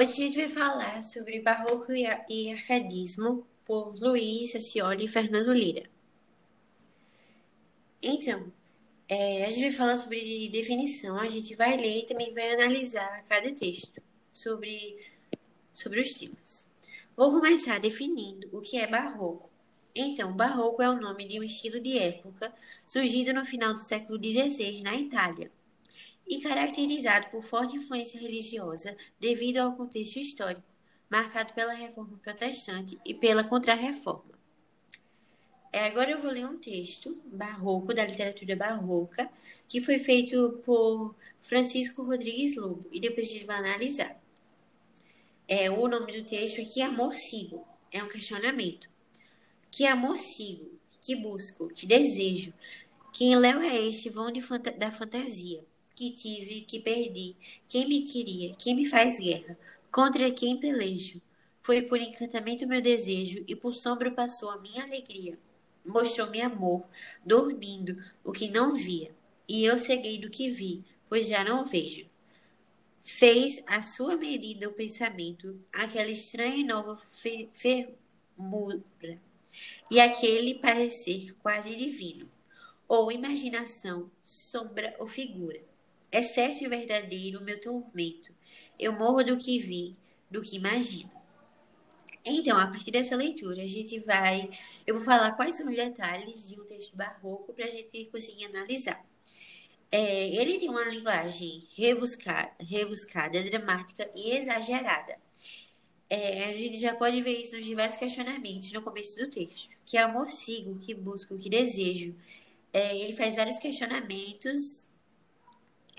Hoje a gente vai falar sobre barroco e arcadismo por Luiz Scioli e Fernando Lira. Então, é, a gente vai falar sobre definição, a gente vai ler e também vai analisar cada texto sobre, sobre os temas. Vou começar definindo o que é barroco. Então, barroco é o nome de um estilo de época surgido no final do século XVI na Itália e caracterizado por forte influência religiosa devido ao contexto histórico, marcado pela Reforma Protestante e pela Contra-Reforma. É, agora eu vou ler um texto barroco, da literatura barroca, que foi feito por Francisco Rodrigues Lobo, e depois a gente vai analisar. É, o nome do texto é Que Amor Sigo? É um questionamento. Que amor sigo? Que busco? Que desejo? Quem léu é este vão fanta da fantasia? Que tive, que perdi, quem me queria, quem me faz guerra, contra quem pelejo. Foi por encantamento meu desejo, e por sombra passou a minha alegria. Mostrou-me amor, dormindo, o que não via, e eu ceguei do que vi, pois já não vejo. Fez a sua medida o pensamento, aquela estranha e nova fermura, e aquele parecer quase divino, ou imaginação, sombra ou figura é certo e verdadeiro o meu tormento. Eu morro do que vi, do que imagino. Então, a partir dessa leitura, a gente vai. Eu vou falar quais são os detalhes de um texto barroco para a gente conseguir analisar. É, ele tem uma linguagem rebuscada, rebuscada, dramática e exagerada. É, a gente já pode ver isso nos diversos questionamentos no começo do texto. Que amor sigo, que busco, que desejo. É, ele faz vários questionamentos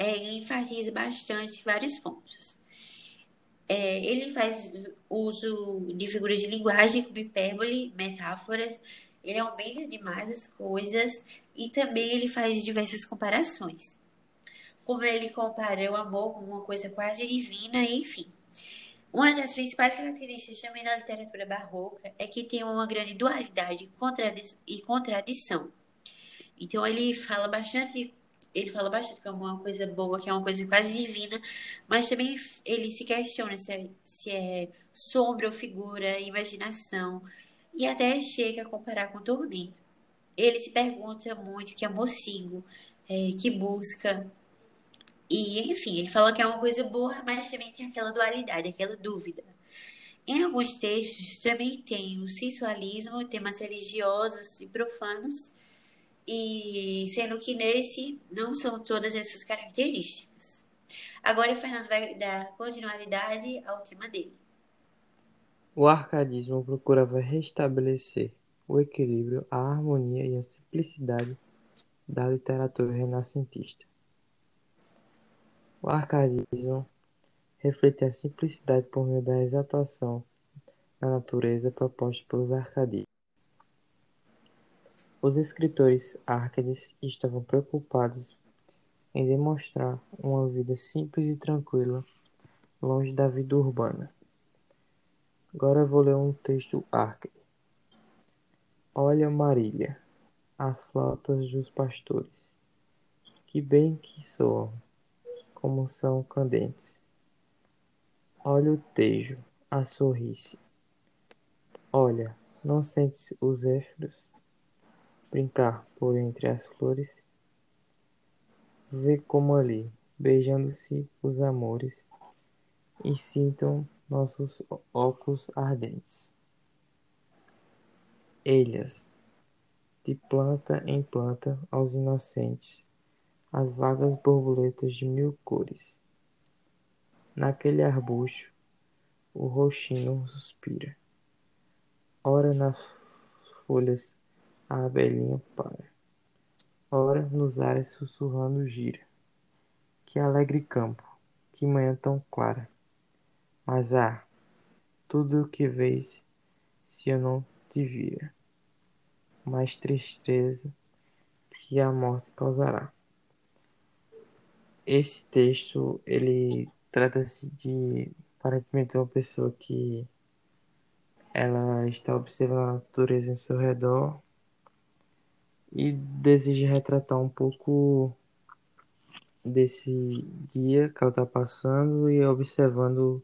é, enfatiza bastante vários pontos. É, ele faz uso de figuras de linguagem como hipérbole, metáforas, ele aumenta demais as coisas e também ele faz diversas comparações. Como ele compara o amor com uma coisa quase divina, enfim. Uma das principais características também da literatura barroca é que tem uma grande dualidade e contradição. Então ele fala bastante ele fala bastante que é uma coisa boa, que é uma coisa quase divina, mas também ele se questiona se é, se é sombra ou figura, imaginação, e até chega a comparar com tormento. Ele se pergunta muito que é mocinho, é, que busca, e enfim, ele fala que é uma coisa boa, mas também tem aquela dualidade, aquela dúvida. Em alguns textos também tem o sensualismo, temas religiosos e profanos, e sendo que nesse não são todas essas características. Agora o Fernando vai dar continuidade ao tema dele. O arcadismo procurava restabelecer o equilíbrio, a harmonia e a simplicidade da literatura renascentista. O arcadismo reflete a simplicidade por meio da exaltação da natureza proposta pelos arcadistas. Os escritores Árcades estavam preocupados em demonstrar uma vida simples e tranquila, longe da vida urbana. Agora vou ler um texto Árcade. Olha, Marília, as flautas dos pastores, que bem que soam, como são candentes. Olha o tejo, a sorrice. Olha, não sentes os éfros? Brincar por entre as flores, vê como ali, beijando-se os amores, e sintam nossos óculos ardentes. Elhas, de planta em planta aos inocentes, as vagas borboletas de mil cores. Naquele arbusto, o roxinho suspira. Ora nas folhas a abelhinha para. Ora nos ares sussurrando gira. Que alegre campo, que manhã tão clara. Mas ah, tudo o que vês, se eu não te vira, mais tristeza que a morte causará. Esse texto, ele trata-se de aparentemente uma pessoa que ela está observando a natureza em seu redor e deseja retratar um pouco desse dia que ela está passando e observando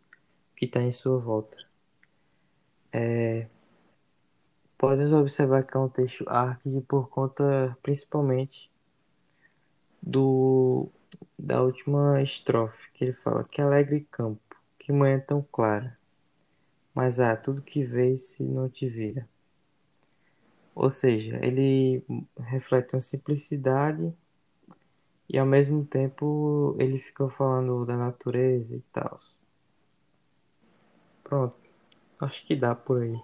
que está em sua volta. É, podemos observar que é um texto árquido por conta principalmente do da última estrofe, que ele fala que alegre campo, que manhã tão clara, mas há ah, tudo que vês se não te vira. Ou seja, ele reflete uma simplicidade e ao mesmo tempo ele fica falando da natureza e tal. Pronto, acho que dá por aí.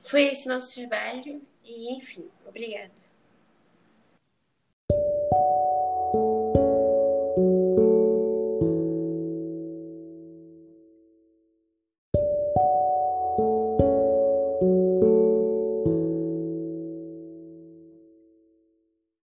Foi esse nosso trabalho e enfim, obrigada.